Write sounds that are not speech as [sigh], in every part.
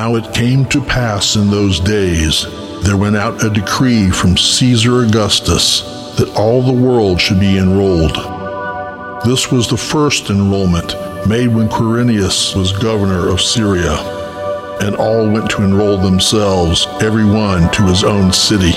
Now it came to pass in those days, there went out a decree from Caesar Augustus that all the world should be enrolled. This was the first enrollment made when Quirinius was governor of Syria, and all went to enroll themselves, every one to his own city.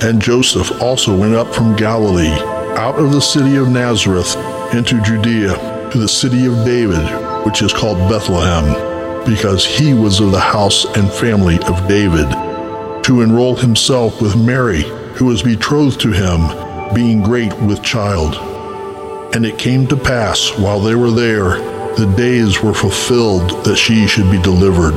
And Joseph also went up from Galilee, out of the city of Nazareth, into Judea, to the city of David, which is called Bethlehem because he was of the house and family of David, to enroll himself with Mary, who was betrothed to him, being great with child. And it came to pass, while they were there, the days were fulfilled that she should be delivered.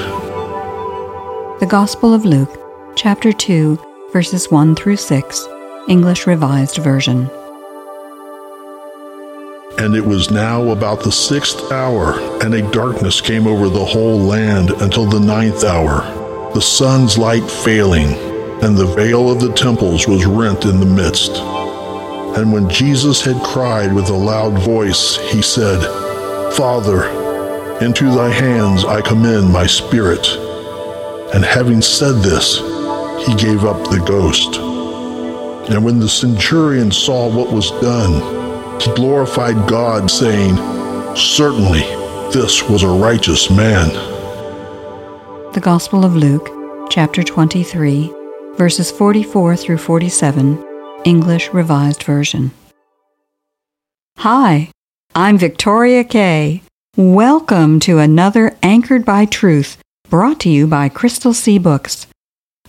The Gospel of Luke, chapter 2, verses 1 through 6, English Revised Version. And it was now about the sixth hour, and a darkness came over the whole land until the ninth hour, the sun's light failing, and the veil of the temples was rent in the midst. And when Jesus had cried with a loud voice, he said, Father, into thy hands I commend my spirit. And having said this, he gave up the ghost. And when the centurion saw what was done, glorified God, saying, Certainly, this was a righteous man. The Gospel of Luke, chapter 23, verses 44 through 47, English Revised Version. Hi, I'm Victoria Kay. Welcome to another Anchored by Truth, brought to you by Crystal Sea Books.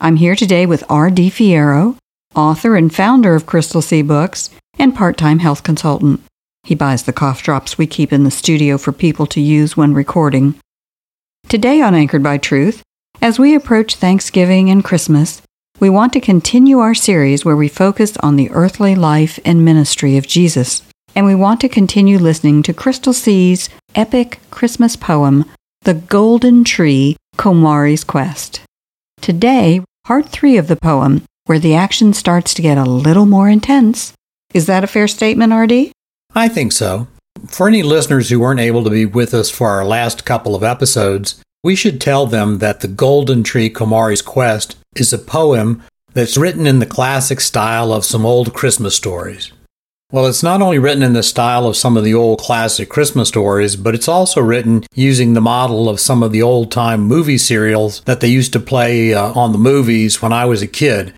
I'm here today with R.D. Fierro, author and founder of Crystal Sea Books, and part time health consultant. He buys the cough drops we keep in the studio for people to use when recording. Today on Anchored by Truth, as we approach Thanksgiving and Christmas, we want to continue our series where we focus on the earthly life and ministry of Jesus. And we want to continue listening to Crystal Sea's epic Christmas poem, The Golden Tree Komari's Quest. Today, part three of the poem, where the action starts to get a little more intense, is that a fair statement, RD? I think so. For any listeners who weren't able to be with us for our last couple of episodes, we should tell them that The Golden Tree Komari's Quest is a poem that's written in the classic style of some old Christmas stories. Well, it's not only written in the style of some of the old classic Christmas stories, but it's also written using the model of some of the old time movie serials that they used to play uh, on the movies when I was a kid.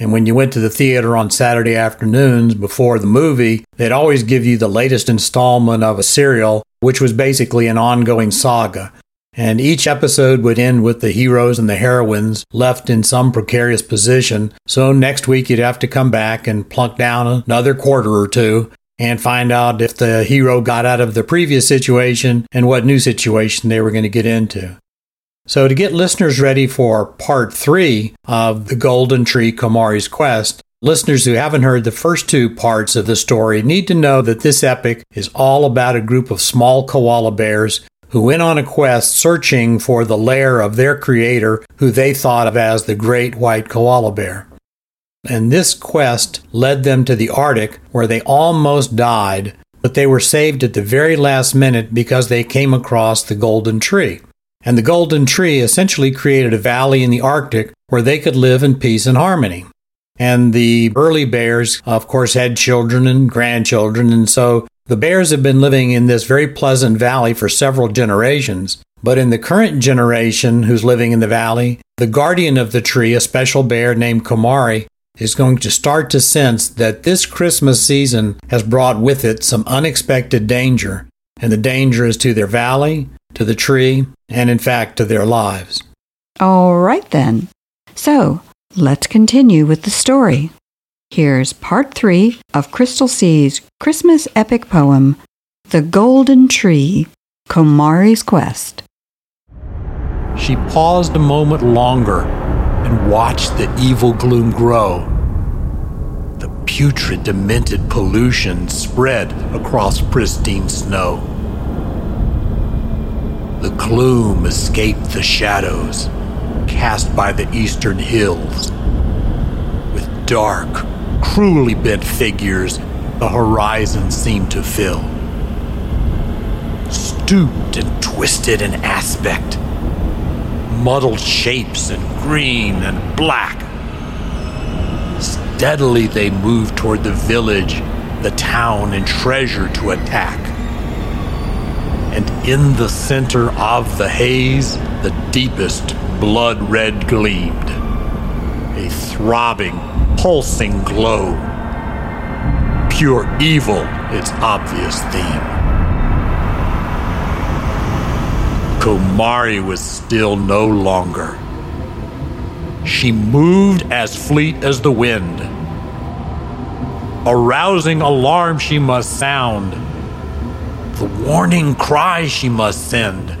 And when you went to the theater on Saturday afternoons before the movie, they'd always give you the latest installment of a serial, which was basically an ongoing saga. And each episode would end with the heroes and the heroines left in some precarious position. So next week you'd have to come back and plunk down another quarter or two and find out if the hero got out of the previous situation and what new situation they were going to get into. So, to get listeners ready for part three of the Golden Tree Komari's Quest, listeners who haven't heard the first two parts of the story need to know that this epic is all about a group of small koala bears who went on a quest searching for the lair of their creator, who they thought of as the great white koala bear. And this quest led them to the Arctic, where they almost died, but they were saved at the very last minute because they came across the golden tree. And the Golden Tree essentially created a valley in the Arctic where they could live in peace and harmony. And the early bears, of course, had children and grandchildren, and so the bears have been living in this very pleasant valley for several generations. But in the current generation who's living in the valley, the guardian of the tree, a special bear named Komari, is going to start to sense that this Christmas season has brought with it some unexpected danger. And the danger is to their valley, to the tree, and in fact to their lives. All right then. So let's continue with the story. Here's part three of Crystal Sea's Christmas epic poem, The Golden Tree Komari's Quest. she paused a moment longer and watched the evil gloom grow. The putrid, demented pollution spread across pristine snow. The gloom escaped the shadows cast by the eastern hills. With dark, cruelly bent figures, the horizon seemed to fill. Stooped and twisted in aspect, muddled shapes in green and black. Steadily they moved toward the village, the town, and treasure to attack. And in the center of the haze, the deepest blood red gleamed. A throbbing, pulsing glow. Pure evil, its obvious theme. Komari was still no longer. She moved as fleet as the wind. Arousing alarm she must sound. The warning cry she must send.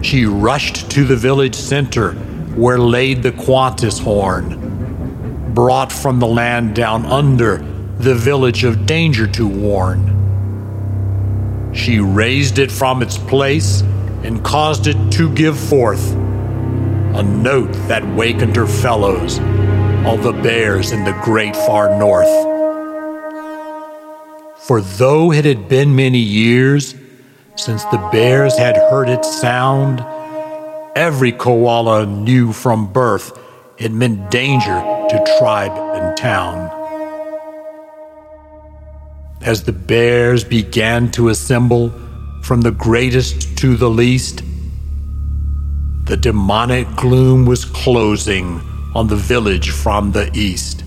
She rushed to the village center where laid the Qantas horn, brought from the land down under the village of danger to warn. She raised it from its place and caused it to give forth a note that wakened her fellows, all the bears in the great far north. For though it had been many years since the bears had heard its sound, every koala knew from birth it meant danger to tribe and town. As the bears began to assemble from the greatest to the least, the demonic gloom was closing on the village from the east.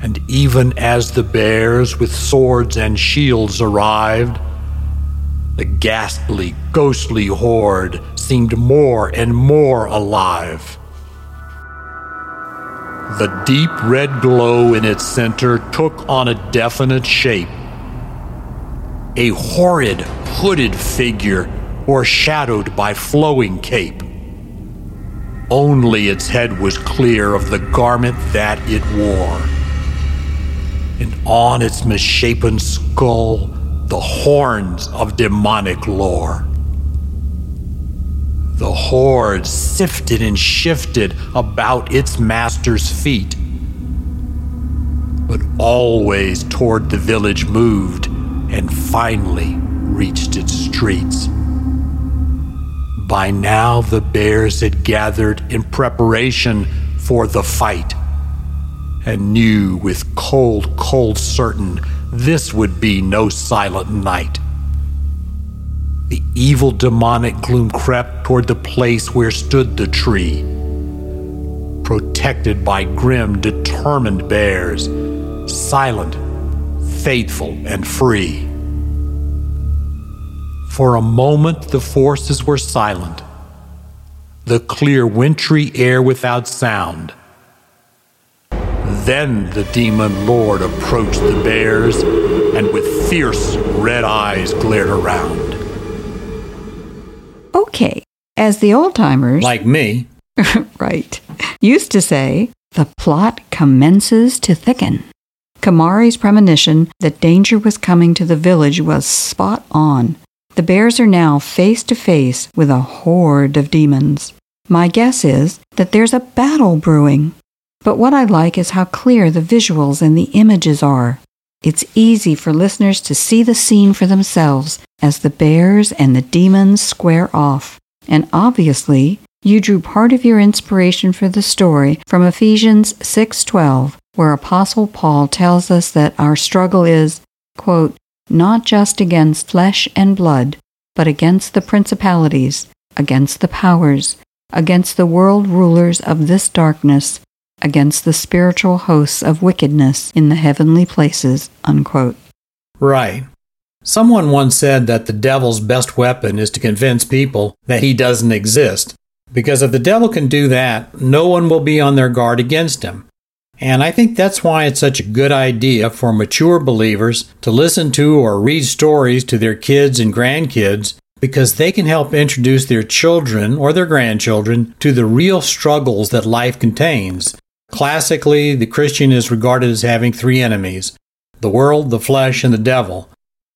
And even as the bears with swords and shields arrived, the ghastly, ghostly horde seemed more and more alive. The deep red glow in its center took on a definite shape. A horrid, hooded figure o'ershadowed by flowing cape. Only its head was clear of the garment that it wore. And on its misshapen skull, the horns of demonic lore. The horde sifted and shifted about its master's feet, but always toward the village moved and finally reached its streets. By now, the bears had gathered in preparation for the fight and knew with cold, cold certain this would be no silent night. The evil demonic gloom crept toward the place where stood the tree, protected by grim, determined bears, silent, faithful, and free. For a moment, the forces were silent, the clear, wintry air without sound. Then the demon lord approached the bears and with fierce red eyes glared around. Okay, as the old timers, Like me, [laughs] right, used to say, the plot commences to thicken. Komari's premonition that danger was coming to the village was spot on. The bears are now face to face with a horde of demons. My guess is that there's a battle brewing. But what I like is how clear the visuals and the images are. It's easy for listeners to see the scene for themselves as the bears and the demons square off. And obviously, you drew part of your inspiration for the story from Ephesians 6:12, where apostle Paul tells us that our struggle is, quote, not just against flesh and blood, but against the principalities, against the powers, against the world rulers of this darkness, against the spiritual hosts of wickedness in the heavenly places. Unquote. right. Someone once said that the devil's best weapon is to convince people that he doesn't exist. Because if the devil can do that, no one will be on their guard against him. And I think that's why it's such a good idea for mature believers to listen to or read stories to their kids and grandkids because they can help introduce their children or their grandchildren to the real struggles that life contains. Classically, the Christian is regarded as having three enemies the world, the flesh, and the devil.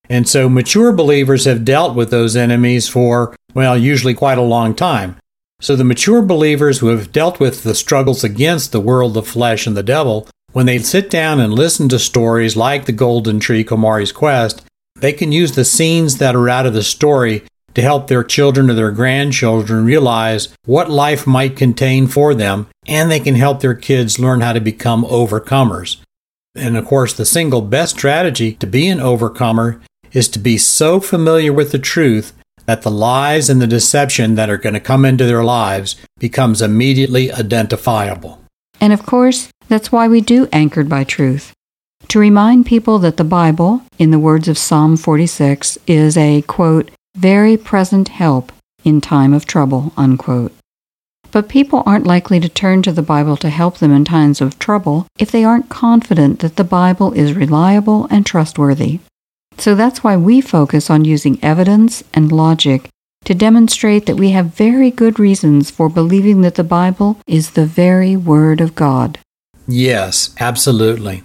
And so mature believers have dealt with those enemies for, well, usually quite a long time. So the mature believers who have dealt with the struggles against the world, the flesh, and the devil, when they sit down and listen to stories like the Golden Tree Komari's Quest, they can use the scenes that are out of the story to help their children or their grandchildren realize what life might contain for them, and they can help their kids learn how to become overcomers. And of course, the single best strategy to be an overcomer is to be so familiar with the truth that the lies and the deception that are going to come into their lives becomes immediately identifiable. And of course, that's why we do Anchored by Truth. To remind people that the Bible, in the words of Psalm 46, is a, quote, very present help in time of trouble, unquote. But people aren't likely to turn to the Bible to help them in times of trouble if they aren't confident that the Bible is reliable and trustworthy. So that's why we focus on using evidence and logic to demonstrate that we have very good reasons for believing that the Bible is the very Word of God. Yes, absolutely.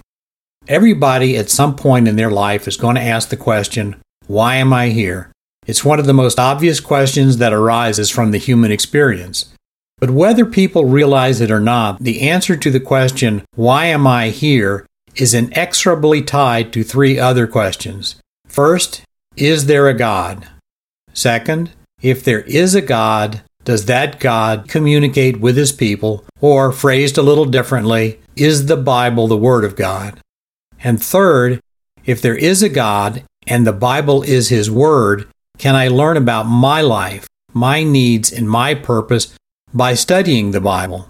Everybody at some point in their life is going to ask the question, Why am I here? It's one of the most obvious questions that arises from the human experience. But whether people realize it or not, the answer to the question, Why am I here? is inexorably tied to three other questions. First, is there a God? Second, if there is a God, does that God communicate with his people? Or, phrased a little differently, is the Bible the Word of God? And third, if there is a God and the Bible is his Word, can I learn about my life, my needs, and my purpose by studying the Bible?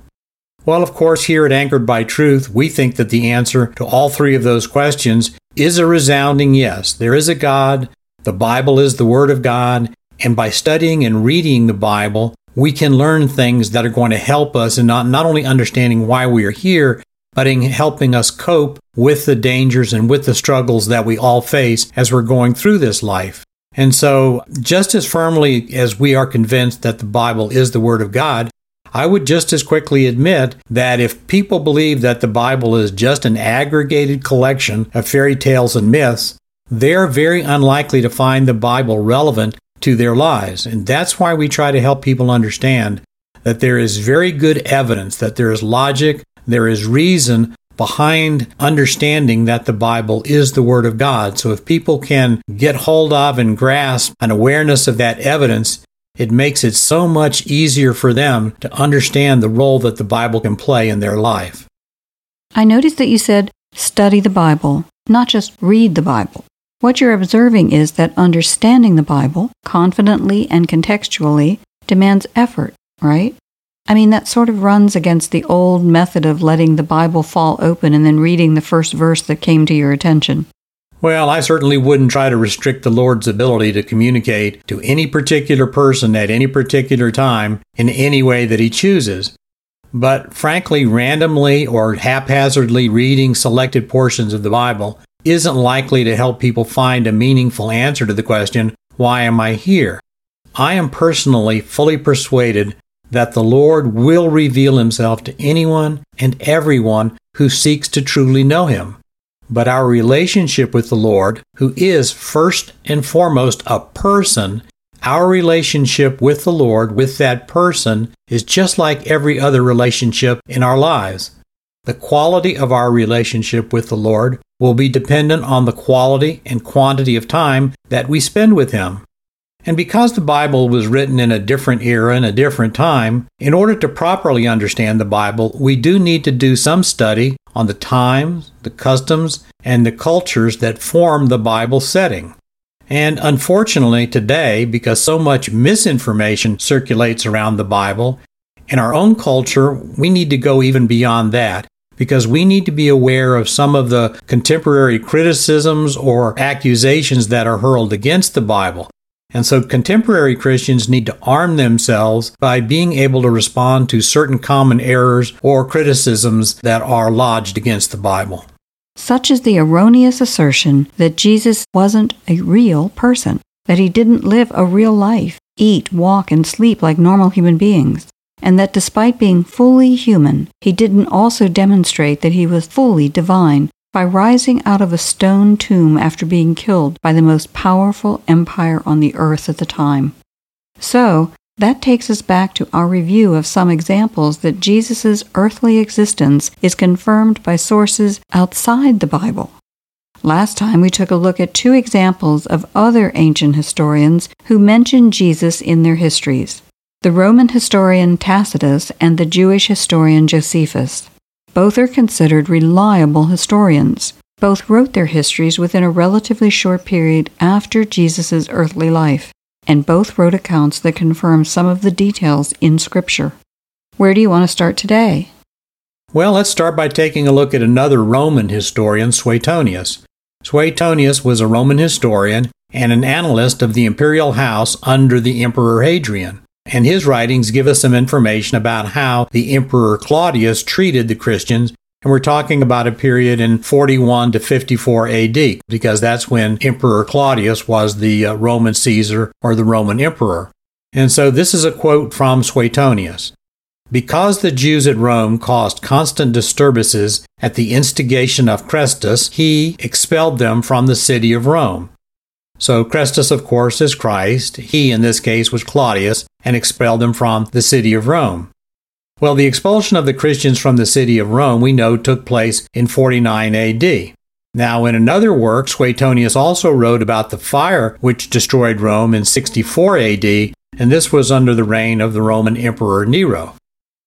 Well, of course, here at Anchored by Truth, we think that the answer to all three of those questions is a resounding yes. There is a God, the Bible is the Word of God, and by studying and reading the Bible, we can learn things that are going to help us in not, not only understanding why we are here, but in helping us cope with the dangers and with the struggles that we all face as we're going through this life. And so, just as firmly as we are convinced that the Bible is the Word of God, I would just as quickly admit that if people believe that the Bible is just an aggregated collection of fairy tales and myths, they're very unlikely to find the Bible relevant to their lives. And that's why we try to help people understand that there is very good evidence, that there is logic, there is reason behind understanding that the Bible is the Word of God. So if people can get hold of and grasp an awareness of that evidence, it makes it so much easier for them to understand the role that the Bible can play in their life. I noticed that you said study the Bible, not just read the Bible. What you're observing is that understanding the Bible confidently and contextually demands effort, right? I mean, that sort of runs against the old method of letting the Bible fall open and then reading the first verse that came to your attention. Well, I certainly wouldn't try to restrict the Lord's ability to communicate to any particular person at any particular time in any way that He chooses. But frankly, randomly or haphazardly reading selected portions of the Bible isn't likely to help people find a meaningful answer to the question, Why am I here? I am personally fully persuaded that the Lord will reveal himself to anyone and everyone who seeks to truly know him. But our relationship with the Lord, who is first and foremost a person, our relationship with the Lord, with that person, is just like every other relationship in our lives. The quality of our relationship with the Lord will be dependent on the quality and quantity of time that we spend with Him. And because the Bible was written in a different era and a different time, in order to properly understand the Bible, we do need to do some study on the times, the customs, and the cultures that form the Bible setting. And unfortunately, today, because so much misinformation circulates around the Bible, in our own culture, we need to go even beyond that because we need to be aware of some of the contemporary criticisms or accusations that are hurled against the Bible. And so contemporary Christians need to arm themselves by being able to respond to certain common errors or criticisms that are lodged against the Bible. Such is the erroneous assertion that Jesus wasn't a real person. that he didn't live a real life, eat, walk, and sleep like normal human beings, and that despite being fully human, he didn't also demonstrate that he was fully divine by rising out of a stone tomb after being killed by the most powerful empire on the earth at the time. So, that takes us back to our review of some examples that Jesus' earthly existence is confirmed by sources outside the Bible. Last time we took a look at two examples of other ancient historians who mention Jesus in their histories the Roman historian Tacitus and the Jewish historian Josephus. Both are considered reliable historians. Both wrote their histories within a relatively short period after Jesus' earthly life, and both wrote accounts that confirm some of the details in Scripture. Where do you want to start today? Well, let's start by taking a look at another Roman historian, Suetonius. Suetonius was a Roman historian and an analyst of the imperial house under the Emperor Hadrian and his writings give us some information about how the Emperor Claudius treated the Christians. And we're talking about a period in 41 to 54 AD, because that's when Emperor Claudius was the uh, Roman Caesar or the Roman Emperor. And so this is a quote from Suetonius. Because the Jews at Rome caused constant disturbances at the instigation of Chrestus, he expelled them from the city of Rome. So Chrestus, of course, is Christ. He, in this case, was Claudius and expelled them from the city of Rome. Well, the expulsion of the Christians from the city of Rome, we know, took place in 49 AD. Now, in another work, Suetonius also wrote about the fire which destroyed Rome in 64 AD, and this was under the reign of the Roman Emperor Nero.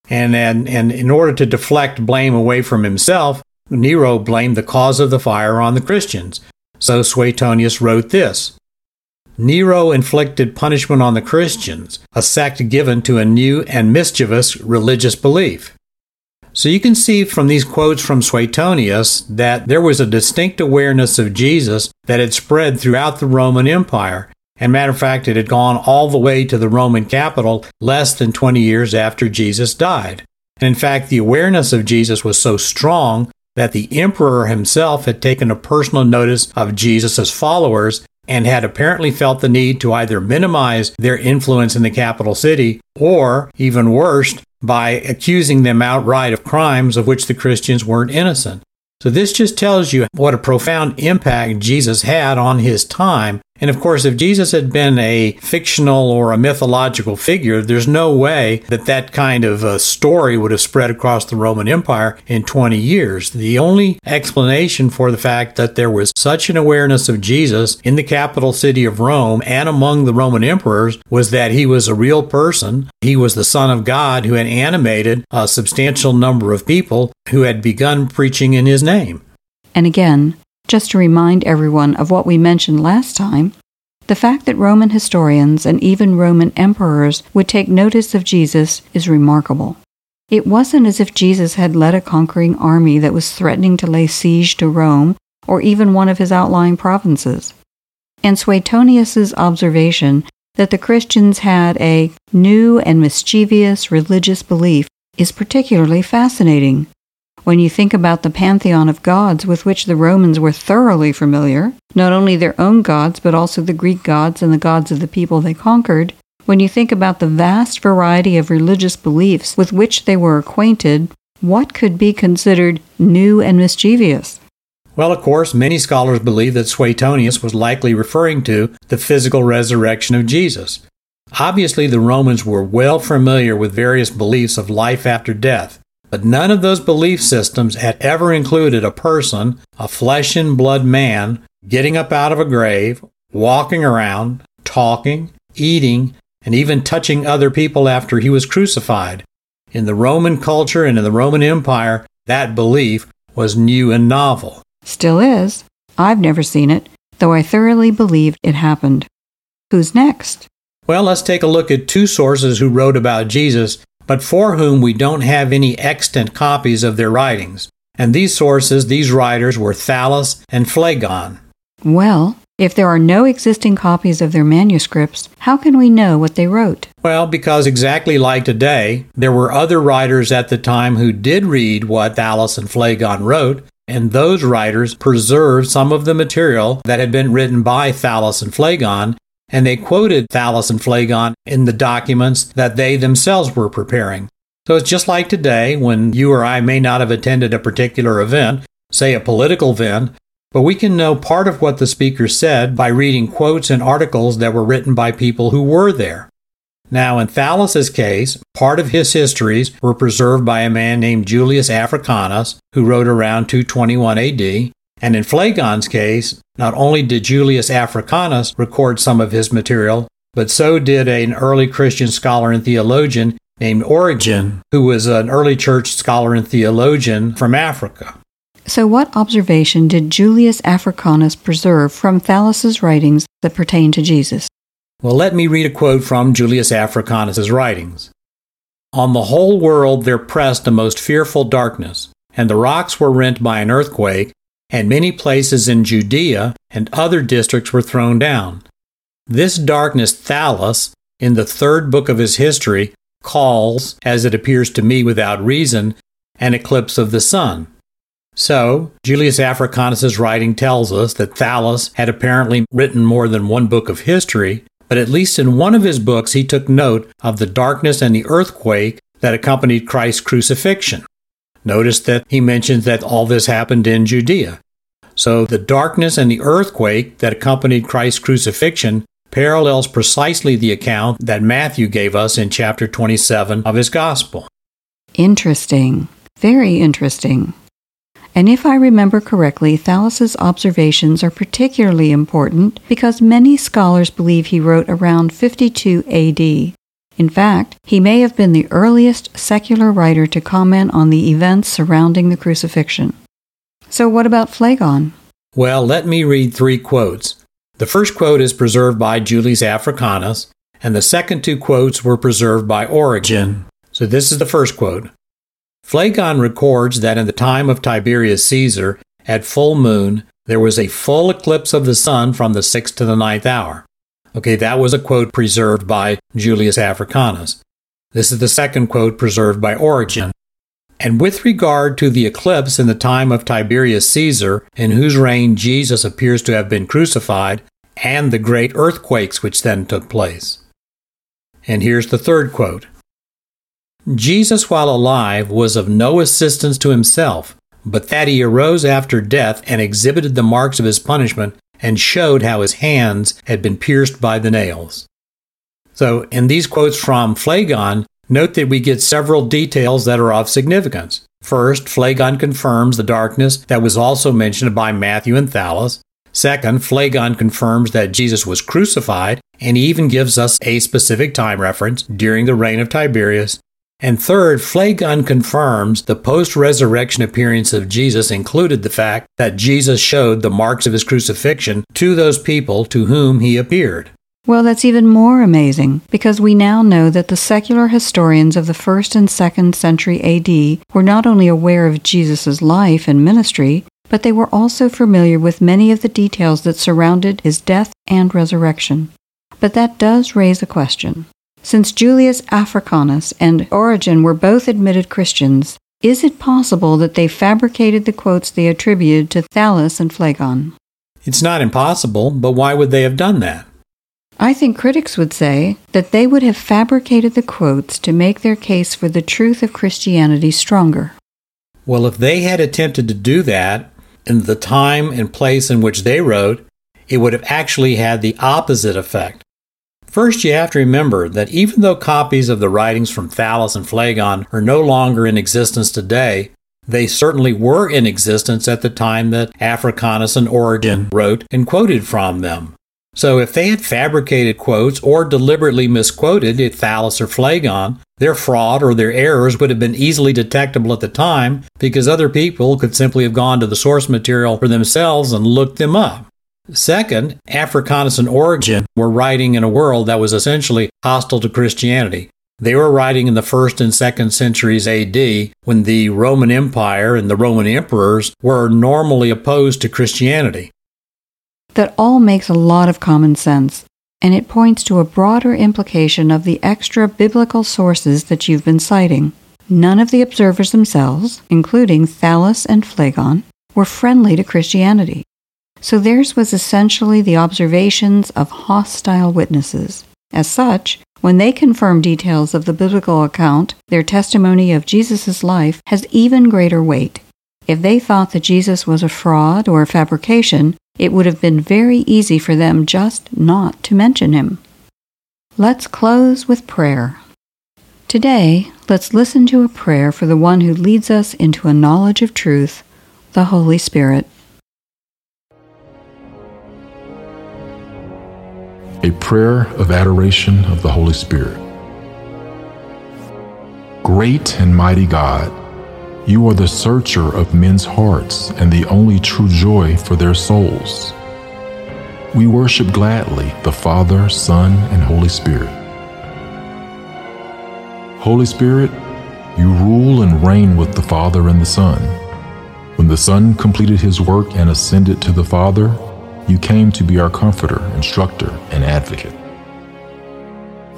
And, and, and in order to deflect blame away from himself, Nero blamed the cause of the fire on the Christians. So Suetonius wrote this Nero inflicted punishment on the Christians, a sect given to a new and mischievous religious belief. So you can see from these quotes from Suetonius that there was a distinct awareness of Jesus that had spread throughout the Roman Empire. And matter of fact, it had gone all the way to the Roman capital less than 20 years after Jesus died. And in fact, the awareness of Jesus was so strong that the emperor himself had taken a personal notice of Jesus' followers and had apparently felt the need to either minimize their influence in the capital city or, even worse, by accusing them outright of crimes of which the Christians weren't innocent. So, this just tells you what a profound impact Jesus had on his time and of course, if Jesus had been a fictional or a mythological figure, there's no way that that kind of a story would have spread across the Roman Empire in 20 years. The only explanation for the fact that there was such an awareness of Jesus in the capital city of Rome and among the Roman emperors was that he was a real person. He was the Son of God who had animated a substantial number of people who had begun preaching in his name. And again, just to remind everyone of what we mentioned last time, the fact that Roman historians and even Roman emperors would take notice of Jesus is remarkable. It wasn't as if Jesus had led a conquering army that was threatening to lay siege to Rome or even one of his outlying provinces. And Suetonius's observation that the Christians had a new and mischievous religious belief is particularly fascinating. When you think about the pantheon of gods with which the Romans were thoroughly familiar, not only their own gods, but also the Greek gods and the gods of the people they conquered, when you think about the vast variety of religious beliefs with which they were acquainted, what could be considered new and mischievous? Well, of course, many scholars believe that Suetonius was likely referring to the physical resurrection of Jesus. Obviously, the Romans were well familiar with various beliefs of life after death, but none of those belief systems had ever included a person, a flesh and blood man, getting up out of a grave, walking around, talking, eating, and even touching other people after he was crucified. In the Roman culture and in the Roman Empire, that belief was new and novel. Still is. I've never seen it, though I thoroughly believed it happened. Who's next? Well, let's take a look at two sources who wrote about Jesus but for whom we don't have any extant copies of their writings. And these sources, these writers, were Thallus and Phlegon. Well, if there are no existing copies of their manuscripts, how can we know what they wrote? Well, because exactly like today, there were other writers at the time who did read what Thallus and Phlegon wrote, and those writers preserved some of the material that had been written by Thallus and Phlegon and they quoted Thallus and Phlegon in the documents that they themselves were preparing. So it's just like today when you or I may not have attended a particular event, say a political event, but we can know part of what the speaker said by reading quotes and articles that were written by people who were there. Now, in Thallus's case, part of his histories were preserved by a man named Julius Africanus, who wrote around 221 AD, and in Phlegon's case, not only did Julius Africanus record some of his material, but so did an early Christian scholar and theologian named Origen, who was an early church scholar and theologian from Africa. So, what observation did Julius Africanus preserve from Thallus's writings that pertain to Jesus? Well, let me read a quote from Julius Africanus's writings. On the whole world there pressed a most fearful darkness, and the rocks were rent by an earthquake, and many places in Judea and other districts were thrown down. This darkness Thallus, in the third book of his history, calls, as it appears to me without reason, an eclipse of the sun. So, Julius Africanus's writing tells us that Thallus had apparently written more than one book of history, but at least in one of his books he took note of the darkness and the earthquake that accompanied Christ's crucifixion. Notice that he mentions that all this happened in Judea. So the darkness and the earthquake that accompanied Christ's crucifixion parallels precisely the account that Matthew gave us in chapter 27 of his gospel. Interesting. Very interesting. And if I remember correctly, Thallus's observations are particularly important because many scholars believe he wrote around 52 AD. In fact, he may have been the earliest secular writer to comment on the events surrounding the crucifixion. So, what about Phlegon? Well, let me read three quotes. The first quote is preserved by Julius Africanus, and the second two quotes were preserved by Origen. So, this is the first quote Phlegon records that in the time of Tiberius Caesar, at full moon, there was a full eclipse of the sun from the sixth to the ninth hour. Okay, that was a quote preserved by Julius Africanus. This is the second quote preserved by Origen. And with regard to the eclipse in the time of Tiberius Caesar, in whose reign Jesus appears to have been crucified, and the great earthquakes which then took place. And here's the third quote Jesus, while alive, was of no assistance to himself, but that he arose after death and exhibited the marks of his punishment and showed how his hands had been pierced by the nails. So, in these quotes from Phlegon, note that we get several details that are of significance. First, Phlegon confirms the darkness that was also mentioned by Matthew and Thallus. Second, Phlegon confirms that Jesus was crucified, and he even gives us a specific time reference during the reign of Tiberius. And third, Phlegon confirms the post resurrection appearance of Jesus included the fact that Jesus showed the marks of his crucifixion to those people to whom he appeared. Well, that's even more amazing because we now know that the secular historians of the 1st and 2nd century AD were not only aware of Jesus' life and ministry, but they were also familiar with many of the details that surrounded his death and resurrection. But that does raise a question. Since Julius Africanus and Origen were both admitted Christians, is it possible that they fabricated the quotes they attributed to Thallus and Phlegon? It's not impossible, but why would they have done that? I think critics would say that they would have fabricated the quotes to make their case for the truth of Christianity stronger. Well, if they had attempted to do that in the time and place in which they wrote, it would have actually had the opposite effect. First, you have to remember that even though copies of the writings from Thallus and Phlegon are no longer in existence today, they certainly were in existence at the time that Africanus and Origen wrote and quoted from them. So if they had fabricated quotes or deliberately misquoted Thallus or Phlegon, their fraud or their errors would have been easily detectable at the time because other people could simply have gone to the source material for themselves and looked them up. Second, Africanus and Origen were writing in a world that was essentially hostile to Christianity. They were writing in the first and second centuries AD when the Roman Empire and the Roman emperors were normally opposed to Christianity. That all makes a lot of common sense, and it points to a broader implication of the extra biblical sources that you've been citing. None of the observers themselves, including Thallus and Phlegon, were friendly to Christianity. So theirs was essentially the observations of hostile witnesses. As such, when they confirm details of the biblical account, their testimony of Jesus' life has even greater weight. If they thought that Jesus was a fraud or a fabrication, it would have been very easy for them just not to mention him. Let's close with prayer. Today, let's listen to a prayer for the one who leads us into a knowledge of truth, the Holy Spirit. A prayer of adoration of the Holy Spirit. Great and mighty God, you are the searcher of men's hearts and the only true joy for their souls. We worship gladly the Father, Son, and Holy Spirit. Holy Spirit, you rule and reign with the Father and the Son. When the Son completed his work and ascended to the Father, you came to be our comforter, instructor, and advocate.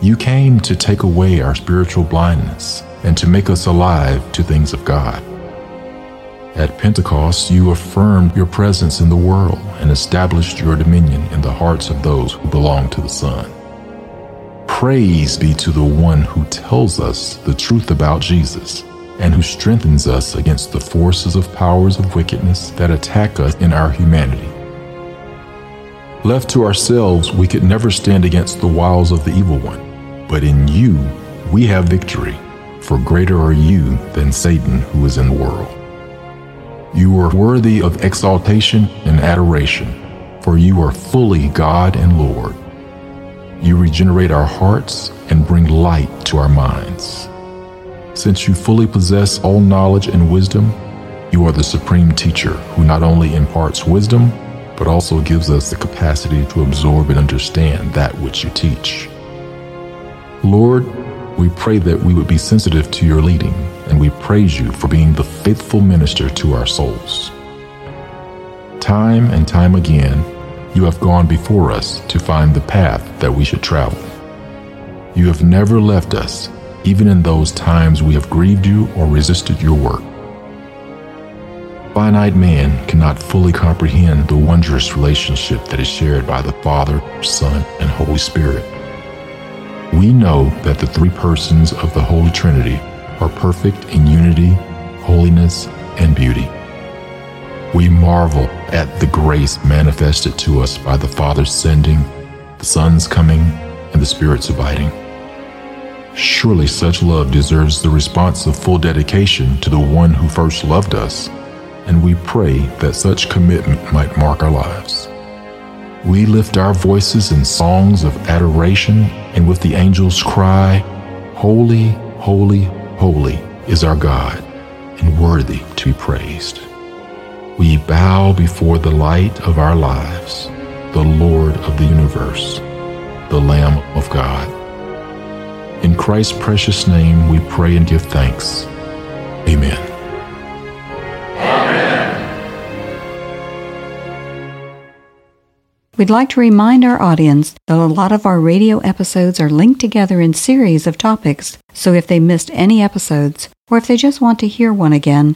You came to take away our spiritual blindness and to make us alive to things of God. At Pentecost, you affirmed your presence in the world and established your dominion in the hearts of those who belong to the Son. Praise be to the one who tells us the truth about Jesus and who strengthens us against the forces of powers of wickedness that attack us in our humanity. Left to ourselves, we could never stand against the wiles of the evil one, but in you we have victory for greater are you than Satan who is in the world. You are worthy of exaltation and adoration, for you are fully God and Lord. You regenerate our hearts and bring light to our minds. Since you fully possess all knowledge and wisdom, you are the supreme teacher who not only imparts wisdom, but also gives us the capacity to absorb and understand that which you teach. Lord, we pray that we would be sensitive to your leading, and we praise you for being the faithful minister to our souls. Time and time again, you have gone before us to find the path that we should travel. You have never left us, even in those times we have grieved you or resisted your work. Finite man cannot fully comprehend the wondrous relationship that is shared by the Father, Son, and Holy Spirit. We know that the three persons of the Holy Trinity are perfect in unity, holiness, and beauty. We marvel at the grace manifested to us by the Father's sending, the Son's coming, and the Spirit's abiding. Surely such love deserves the response of full dedication to the one who first loved us, and we pray that such commitment might mark our lives. We lift our voices in songs of adoration, and with the angels cry, Holy, holy, holy is our God, and worthy to be praised. We bow before the light of our lives, the Lord of the universe, the Lamb of God. In Christ's precious name we pray and give thanks. Amen. We'd like to remind our audience that a lot of our radio episodes are linked together in series of topics, so if they missed any episodes, or if they just want to hear one again,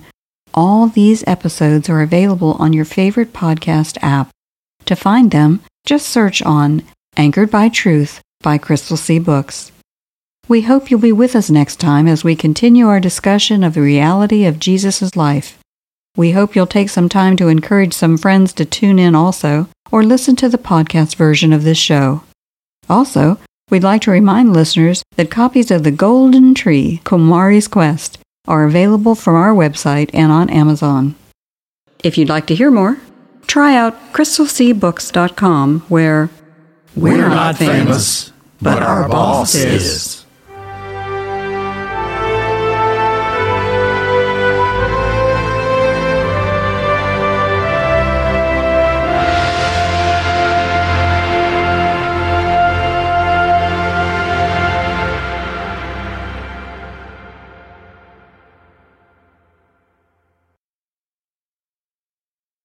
all these episodes are available on your favorite podcast app. To find them, just search on Anchored by Truth by Crystal Sea Books. We hope you'll be with us next time as we continue our discussion of the reality of Jesus' life. We hope you'll take some time to encourage some friends to tune in also or listen to the podcast version of this show. Also, we'd like to remind listeners that copies of The Golden Tree Komari's Quest are available from our website and on Amazon. If you'd like to hear more, try out crystalseabooks.com where we're, we're not famous, but our boss is.